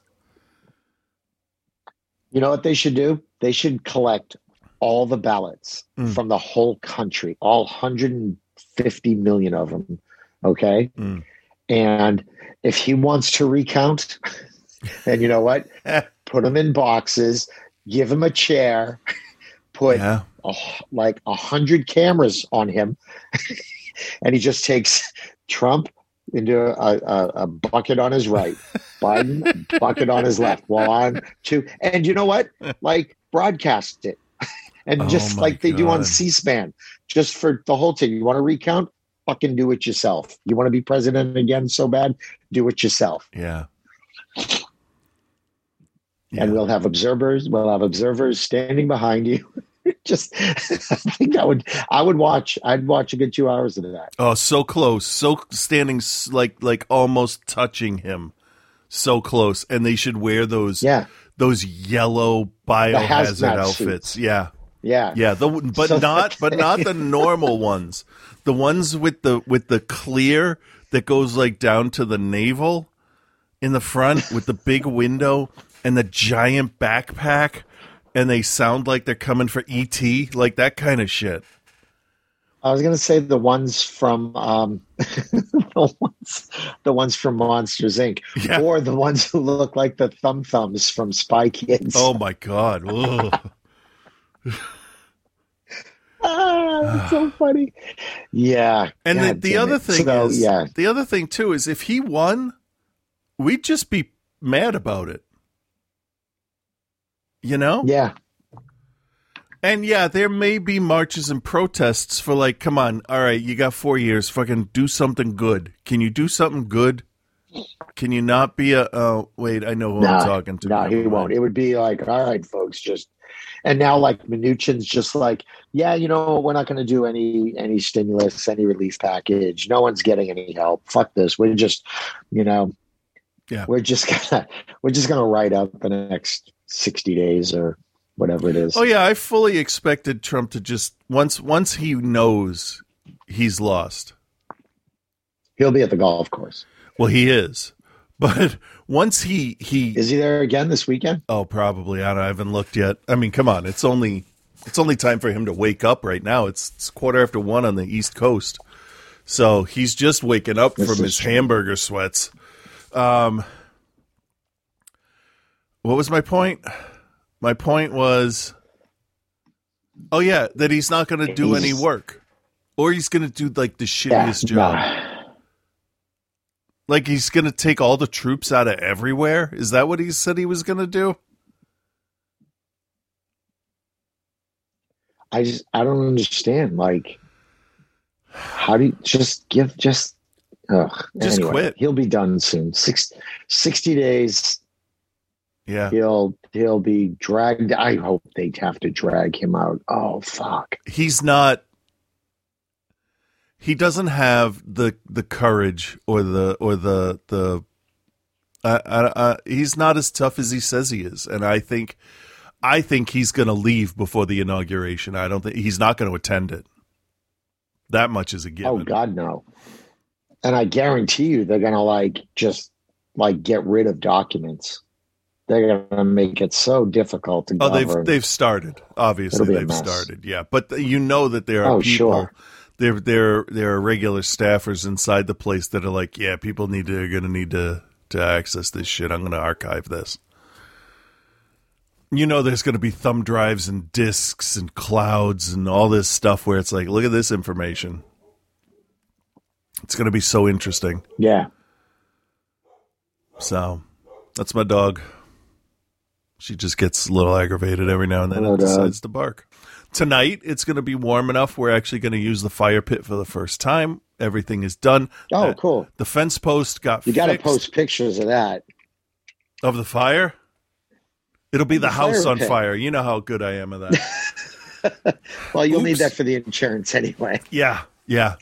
You know what they should do? They should collect all the ballots Mm. from the whole country, all 150 million of them. Okay. Mm. And if he wants to recount, and you know what? Put them in boxes, give him a chair, put Yeah, a, like a hundred cameras on him, and he just takes Trump into a, a, a bucket on his right, Biden bucket on his left. One, two, and you know what? Like broadcast it, and Oh just like they do on C-SPAN, just for the whole thing. You want to recount? Fucking do it yourself. You want to be president again so bad? Do it yourself. yeah. And we'll have observers. We'll have observers standing behind you. Just, I think I would. I would watch. I'd watch a good two hours of that. Oh, so close, so standing like like almost touching him, so close, and they should wear those Yeah, those yellow biohazard outfits. suits. Yeah, yeah, yeah. The, but So- not but not the normal ones. The ones with the with the clear that goes like down to the navel in the front with the big window and the giant backpack, and they sound like they're coming for ET, like that kind of shit. I was gonna say the ones from um, the ones, the ones from Monsters Inc. Yeah. or the ones who look like the thumb thumbs from Spy Kids. Oh my god. Ah, it's so funny. Yeah. And the, God the damn other it. thing So, is, yeah, the other thing too is if he won, we'd just be mad about it. You know? yeah. And yeah, there may be marches and protests for like, come on, all right, you got four years, fucking do something good. Can you do something good? Can you not be a? Oh, wait, I know who No, I'm talking to. no, Never he mind. won't. It would be like, all right, folks, just and now like Mnuchin's just like, yeah, you know, we're not going to do any any stimulus, any relief package. No one's getting any help. Fuck this. We're just, you know, Yeah. we're just gonna we're just gonna write up the next sixty days or whatever it is. Oh yeah, I fully expected Trump to just once once he knows he's lost. He'll be at the golf course. Well, he is, but once he he Is he there again this weekend? oh probably I, don't, I haven't looked yet. I mean, come on, it's only it's only time for him to wake up right now. It's, it's quarter after one on the East Coast, so he's just waking up This from his true. hamburger sweats. Um, what was my point? My point was, oh yeah, that he's not going to do He's- any work, or he's going to do like the Yeah, shittiest job. nah. Like he's going to take all the troops out of everywhere. Is that what he said he was going to do? I just I don't understand. Like, how do you just give just? Ugh, Just anyway, quit. He'll be done soon. Six, 60 days. Yeah, He'll he'll be dragged. I hope they have to drag him out. Oh fuck. he's not. He doesn't have the the courage or the or the the. I, I, he's not as tough as he says he is, and I think, I think he's going to leave before the inauguration. I don't think he's not going to attend it. That much is a given. Oh God, no. And I guarantee you, they're gonna like just like get rid of documents. They're gonna make it so difficult to Oh, they've they've started. Obviously, It'll be a they've started. Yeah, but you know that there are Oh, people. sure. There, there, there are regular staffers inside the place that are like, yeah, people need to are going to need to to access this shit. I'm going to archive this. You know, there's going to be thumb drives and discs and clouds and all this stuff where it's like, look at this information. It's going to be so interesting. yeah. So, that's my dog. She just gets a little aggravated every now and then Hello, and dog. decides to bark. Tonight, it's going to be warm enough. We're actually going to use the fire pit for the first time. Everything is done. Oh, Uh, cool. The fence post got You got to post pictures of that. of the fire. It'll be the, The house fire on pit. fire. You know how good I am at that. Well, you'll need that for the insurance anyway. yeah, yeah.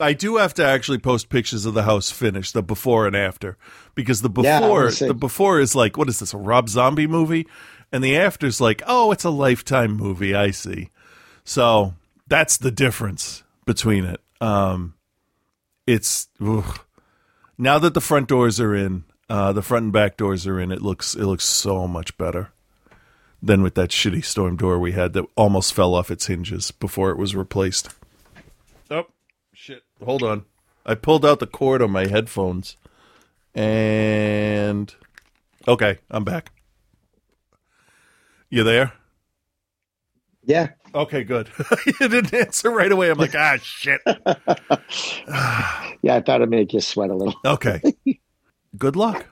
I do have to actually post pictures of the house finished, the before and after, because the before wanna the before is like, what is this, a Rob Zombie movie, and the after's like, oh, it's a Lifetime movie. I see. So that's the difference between it. Um, it's ugh. now that the front doors are in, uh, the front and back doors are in. It looks it looks so much better than with that shitty storm door we had that almost fell off its hinges before it was replaced. Hold on, I pulled out the cord on my headphones, and okay, I'm back. You there? Yeah. Okay, good. you didn't answer right away. I'm like, ah, shit. Yeah, I thought it'd make you sweat a little. Okay. Good luck.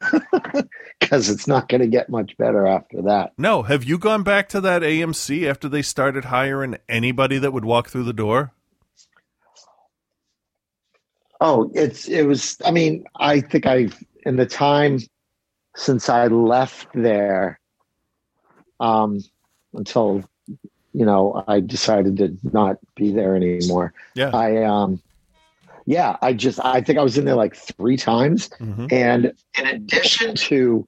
because it's not going to get much better after that. No, have you gone back to that AMC after they started hiring anybody that would walk through the door? Oh, it's it was. I mean, I think I've in the time since I left there, um, until you know I decided to not be there anymore. Yeah. I um, yeah, I just I think I was in there like three times, Mhm. and in addition to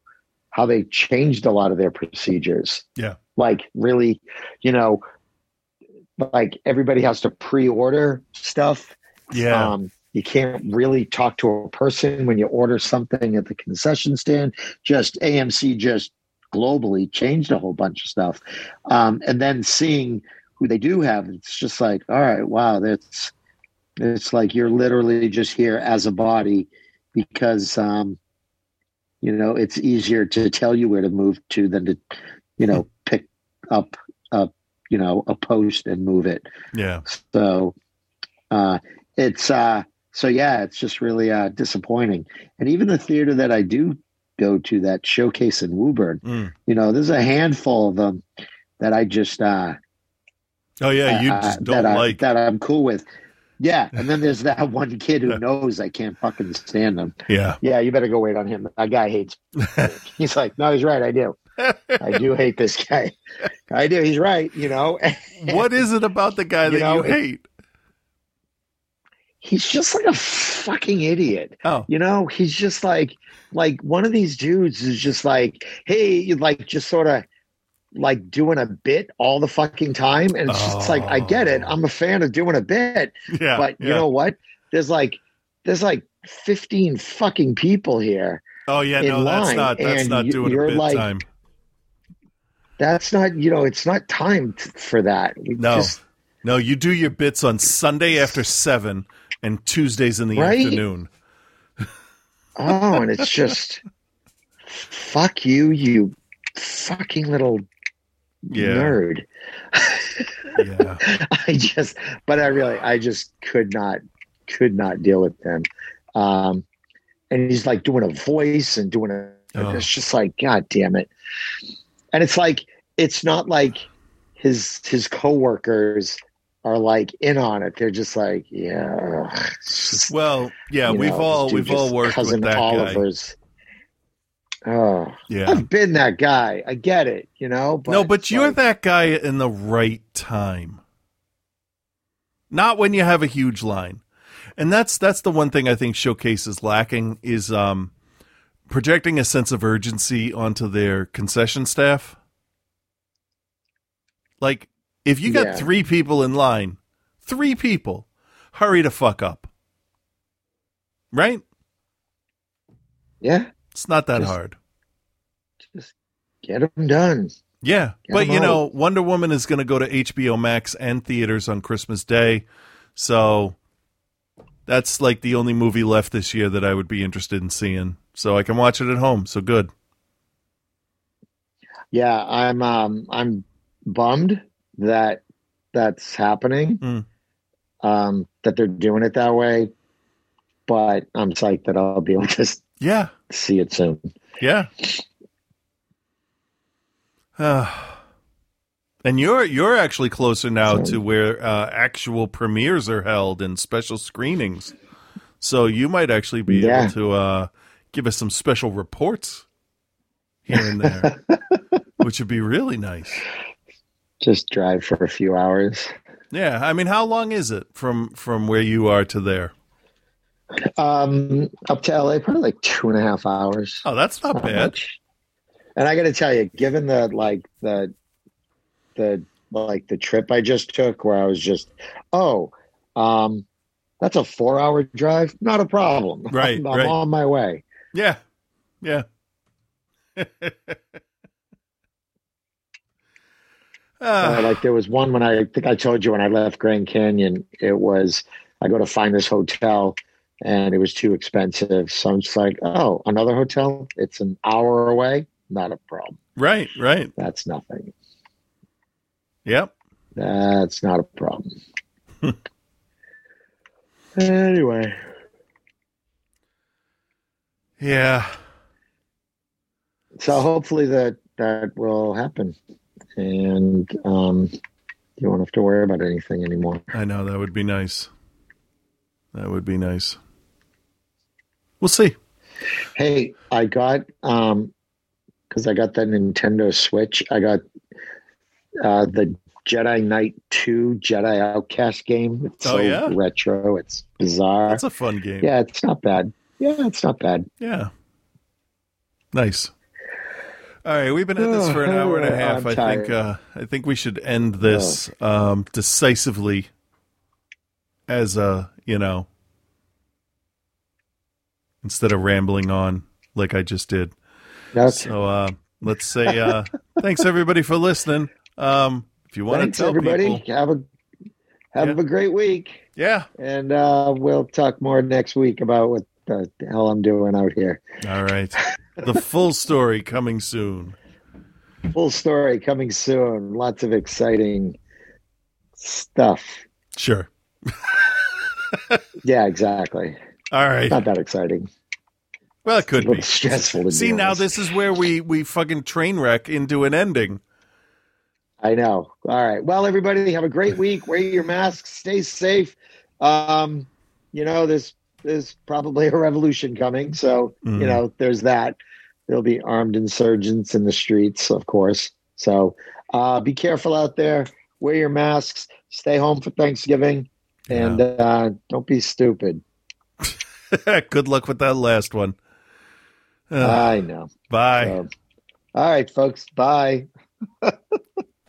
how they changed a lot of their procedures, Yeah. like really, you know, like everybody has to pre-order stuff. Yeah. Um, you can't really talk to a person when you order something at the concession stand. Just AMC just globally changed a whole bunch of stuff. Um, and then seeing who they do have, it's just like, all right, wow, that's it's like you're literally just here as a body because um, you know it's easier to tell you where to move to than to, you know, pick up a you know, a post and move it. Yeah. So uh, it's uh, so yeah, it's just really uh, disappointing. And even the theater that I do go to, that showcase in Woburn, Mm. you know, there's a handful of them that I just uh, Oh yeah, you uh, just that don't I, like. that I'm cool with. Yeah, and then there's that one kid who knows I can't fucking stand him. Yeah. Yeah, you better go wait on him. That guy hates. he's like, no, he's right. I do. I do hate this guy. I do. He's right. You know. What is it about the guy You that know, you it- hate? he's just like a fucking idiot. Oh. You know, he's just like like one of these dudes is just like, hey, you like just sort of like doing a bit all the fucking time. And it's just like, I get it. Oh. I'm a fan of doing a bit. Yeah. but you yeah. know what? There's like there's like 15 fucking people here. Oh yeah, no, that's not that's and not you- doing a bit like- time. That's not, you know, it's not time t- for that. We No. just- No, you do your bits on Sunday after seven and Tuesdays in the Right? afternoon. oh, and it's just fuck you, you fucking little Yeah. nerd. Yeah. I just, but I really, I just could not, could not deal with him. Um, and he's like doing a voice and doing a, Oh. it's just like, God damn it. And it's like, it's not like his, his coworkers are like in on it. They're just like, yeah. just, Well, yeah, we've know, all we've all worked cousin with that guy. Oh, Yeah. I've been that guy. I get it, you know. But no, but you're like- that guy in the right time. Not when you have a huge line. And that's that's the one thing I think Showcase is lacking is um projecting a sense of urgency onto their concession staff. Like if you got Yeah. 3 people in line, 3 people, hurry to fuck up. Right? Yeah, It's not that Just- hard. just get them done. Yeah, Get but you know. Wonder Woman is going to go to HBO Max and theaters on Christmas Day, so that's like the only movie left this year that I would be interested in seeing. So I can watch it at home. So good. Yeah, I'm um I'm bummed that that's happening. Mm. Um, that they're doing it that way, but I'm psyched that I'll be able to Yeah, see it soon. yeah. Ah. and you're you're actually closer now to where uh, actual premieres are held and special screenings. So you might actually be Yeah. able to uh, give us some special reports here and there, which would be really nice. Just drive for a few hours. Yeah, I mean, how long is it from from where you are to there? Um, up to LA, probably like two and a half hours. Oh, that's not Not bad. much. And I got to tell you, given the like the the like the trip I just took, where I was just, oh, um, that's a four hour drive, not a problem. Right, I'm, I'm right. on my way. Yeah, yeah. Uh, Ah, like there was one when I, I think I told you when I left Grand Canyon, it was I go to find this hotel and it was too expensive. So I'm just like, oh, another hotel? It's an hour away. Not a problem. right, right. That's nothing. Yep. That's not a problem. anyway, Yeah. so hopefully that that will happen, and um, you won't have to worry about anything anymore. I know that would be nice. That would be nice. We'll see. Hey, I got um because I got that Nintendo Switch. I got uh the Jedi Knight 2 Jedi Outcast game. It's Oh, so yeah? retro. It's bizarre. It's a fun game. yeah, it's not bad. Yeah, it's not bad. Yeah. Nice. All right, we've been at this for an hour and a half. I'm think uh, I think we should end this um, decisively as a, you know, instead of rambling on like I just did. That's So uh, let's say uh, thanks everybody for listening. Um, if you want to tell everybody. people, Have a have Yeah. a great week. yeah. And uh we'll talk more next week about what the hell I'm doing out here. All right, the full story coming soon. Full story coming soon. Lots of exciting stuff. Sure. Yeah, exactly. All right. Not that exciting. Well, it could be. stressful. To See, now honest. this is where we we fucking train wreck into an ending. I know. All right. Well, everybody, have a great week. Wear your masks. Stay safe. Um, you know, there's there's probably a revolution coming, so Mhm. you know, there's that. There'll be armed insurgents in the streets, of course. So uh, be careful out there. Wear your masks. Stay home for Thanksgiving, and uh, don't be stupid. Good luck with that last one. Uh, I know. bye. So, all right, folks. Bye.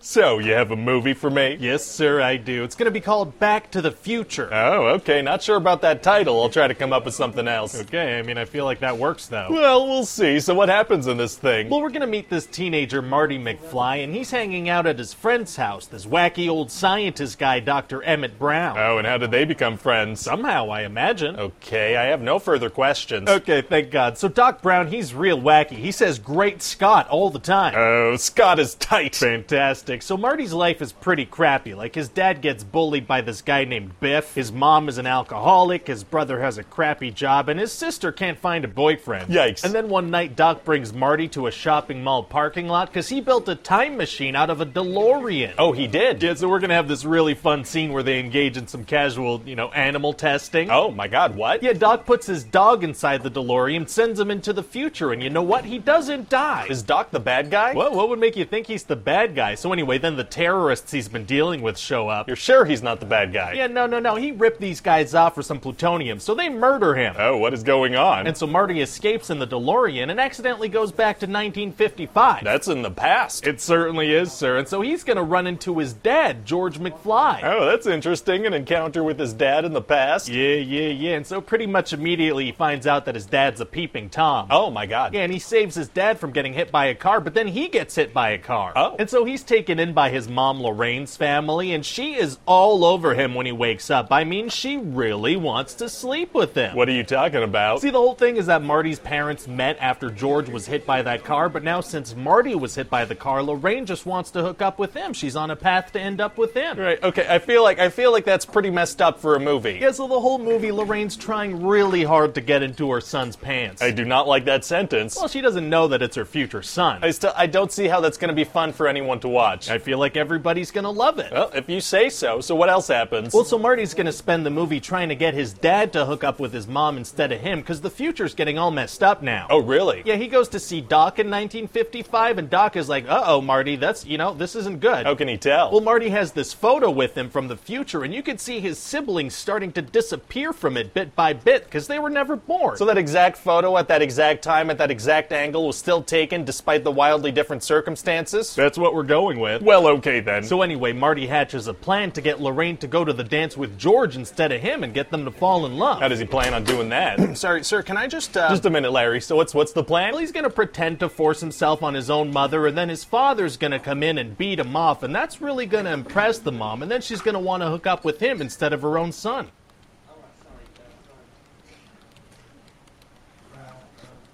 So, you have a movie for me? Yes, sir, I do. It's going to be called Back to the Future. Oh, okay. Not sure about that title. I'll try to come up with something else. Okay, I mean, I feel like that works, though. Well, we'll see. So, what happens in this thing? Well, we're gonna meet this teenager, Marty McFly, and he's hanging out at his friend's house, this wacky old scientist guy, Dr. Emmett Brown. Oh, and how did they become friends? Somehow, I imagine. Okay, I have no further questions. Okay, thank God. So, Doc Brown, he's real wacky. He says great Scott all the time. Oh, Scott is tight. Fantastic. So Marty's life is pretty crappy. Like his dad gets bullied by this guy named Biff. His mom is an alcoholic. His brother has a crappy job, and his sister can't find a boyfriend. Yikes. And then one night, Doc brings Marty to a shopping mall parking lot because he built a time machine out of a DeLorean. Oh, he did? Yeah, so we're gonna have this really fun scene where they engage in some casual, you know, animal testing. Oh, my God, what? Yeah, Doc puts his dog inside the DeLorean, sends him into the future, and you know what? He doesn't die. Is Doc the bad guy? What, what would make you think he's the bad guy? So anyway, then the terrorists he's been dealing with show up. You're sure he's not the bad guy? yeah, no, no, no. He ripped these guys off for some plutonium, so they murder him. Oh, what is going on? and so Marty escapes in the DeLorean and accidentally goes back to 1955. That's in the past. it certainly is, sir. And so he's going to run into his dad, George McFly. Oh, that's interesting. An encounter with his dad in the past. Yeah, yeah, yeah. And so pretty much immediately he finds out that his dad's a peeping Tom. Oh, my God. Yeah, and he saves his dad from getting hit by a car, but then he gets hit by a car. Oh. And so he's taken in by his mom, Lorraine's family, and she is all over him when he wakes up. I mean, she really wants to sleep with him. What are you talking about? See, the whole thing is that Marty's parents met after George was hit by that car, but now since Marty was hit by the car, Lorraine just wants to hook up with him. She's on a path to end up with him. Right. Okay. I feel like I feel like that's pretty messed up for a movie. Yeah, so the whole movie, Lorraine's trying really hard to get into her son's pants. I do not like that sentence. well, she doesn't know that it's her future son. I still I don't see how that's going to be fun for anyone to watch. I feel like everybody's gonna love it. well, if you say so. So what else happens? Well, so Marty's gonna spend the movie trying to get his dad to hook up with his mom instead of him, because the future's getting all messed up now. oh, really? Yeah, he goes to see Doc in 1955, and Doc is like, uh oh, Marty, that's, you know, this isn't good. How can he tell? Well, Marty has this photo with him from the future, and you can see his siblings starting to disappear from it bit by bit, because they were never born. so that exact photo at that exact time at that exact angle was still taken despite the wildly different circumstances? that's what we're going with. Well, okay then. So anyway, Marty hatches a plan to get Lorraine to go to the dance with George instead of him and get them to fall in love. how does he plan on doing that? Sorry, sir, can I just uh Just a minute, Larry. So what's what's the plan? Well, he's gonna pretend to force himself on his own mother, and then his father's gonna come in and beat him off, and that's really gonna impress the mom, and then she's gonna wanna hook up with him instead of her own son.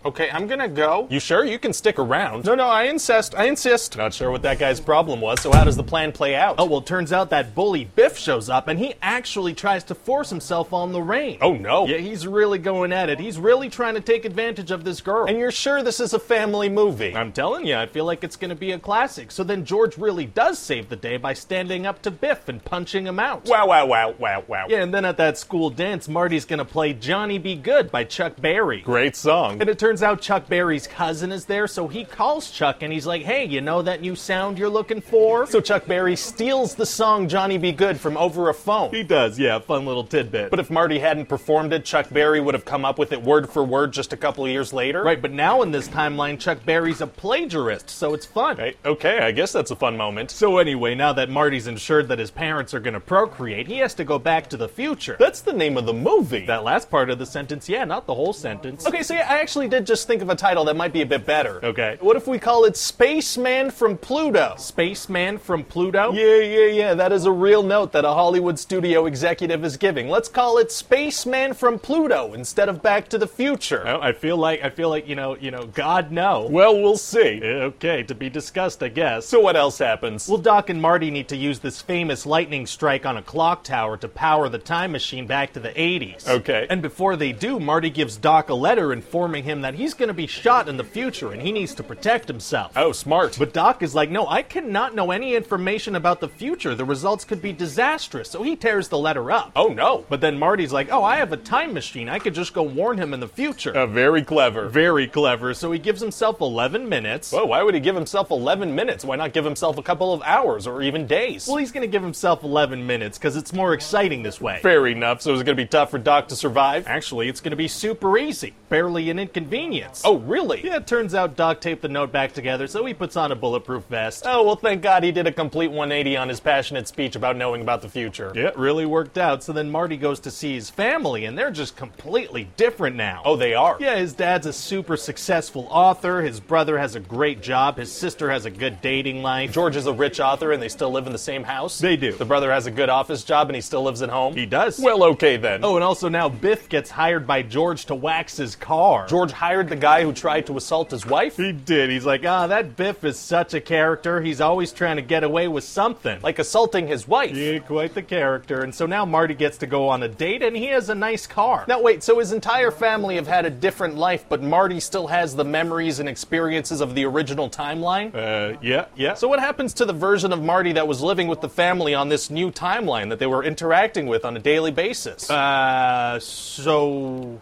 Okay, I'm gonna go. You sure? You can stick around. No, no, I insist. I insist. Not sure what that guy's problem was, so how does the plan play out? Oh, well, turns out that bully Biff shows up, and he actually tries to force himself on Lorraine. Oh, no. Yeah, he's really going at it. He's really trying to take advantage of this girl. And you're sure this is a family movie? I'm telling you, I feel like it's going to be a classic. So then George really does save the day by standing up to Biff and punching him out. Wow, wow, wow, wow, wow. Yeah, and then at that school dance, Marty's to play Johnny B. Goode by Chuck Berry. Great song. And it turns out Chuck Berry's cousin is there, so he calls Chuck and he's like, hey, you know that new sound you're looking for? So Chuck Berry steals the song Johnny B. Goode from over a phone. he does, yeah, fun little tidbit. But if Marty hadn't performed it, Chuck Berry would have come up with it word for word just a couple of years later. Right, but now in this timeline, Chuck Berry's a plagiarist, so it's fun. Right, Okay, I guess that's a fun moment. So anyway, now that Marty's ensured that his parents are going to procreate, he has to go back to the future. That's the name of the movie. that last part of the sentence, yeah, not the whole sentence. Okay, so yeah, I actually did just think of a title that might be a bit better. Okay. What if we call it Spaceman from Pluto? Spaceman from Pluto? Yeah, yeah, yeah. That is a real note that a Hollywood studio executive is giving. Let's call it Spaceman from Pluto instead of Back to the Future. I feel like I feel like you know you know God no. Well, we'll see. Okay, to be discussed, I guess. So what else happens? Well, Doc and Marty need to use this famous lightning strike on a clock tower to power the time machine back to the 80s. Okay. And before they do, Marty gives Doc a letter informing him that he's going to be shot in the future and he needs to protect himself. Oh, smart. But Doc is like, no, I cannot know any information about the future. The results could be disastrous. So he tears the letter up. oh no. But then Marty's like, oh, I have a time machine. I could just go warn him in the future. Uh, very clever. Very clever. So he gives himself 11 minutes. Whoa, why would he give himself 11 minutes? Why not give himself a couple of hours or even days? Well, he's going to give himself 11 minutes because it's more exciting this way. Fair enough. So is it going to be tough for Doc to survive? Actually, it's going to be super easy. Barely an inconvenience. Oh, really? Yeah, it turns out Doc taped the note back together, so he puts on a bulletproof vest. Oh, well, thank God he did a complete 180 on his passionate speech about knowing about the future. Yeah, it really worked out. So then Marty goes to see his family, and they're just completely different now. Oh, they are? Yeah, his dad's a super successful author. His brother has a great job. His sister has a good dating life. George is a rich author and they still live in the same house? They do. The brother has a good office job and he still lives at home? He does. Well, okay then. Oh, and also now Biff gets hired by George to wax his car. George hired the guy who tried to assault his wife? He did. He's like, ah, that Biff is such a character. He's always trying to get away with something. Like assaulting his wife? Yeah, quite the character. And so now Marty gets to go on a date, and he has a nice car. Now, wait, so his entire family have had a different life, but Marty still has the memories and experiences of the original timeline? Uh, yeah, yeah. So, what happens to the version of Marty that was living with the family on this new timeline that they were interacting with on a daily basis? Uh, so.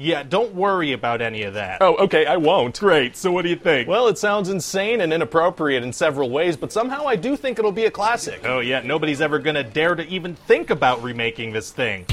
Yeah, don't worry about any of that. oh, okay, I won't. great. So what do you think? Well, it sounds insane and inappropriate in several ways, but somehow I do think it'll be a classic. oh, yeah, nobody's ever gonna dare to even think about remaking this thing.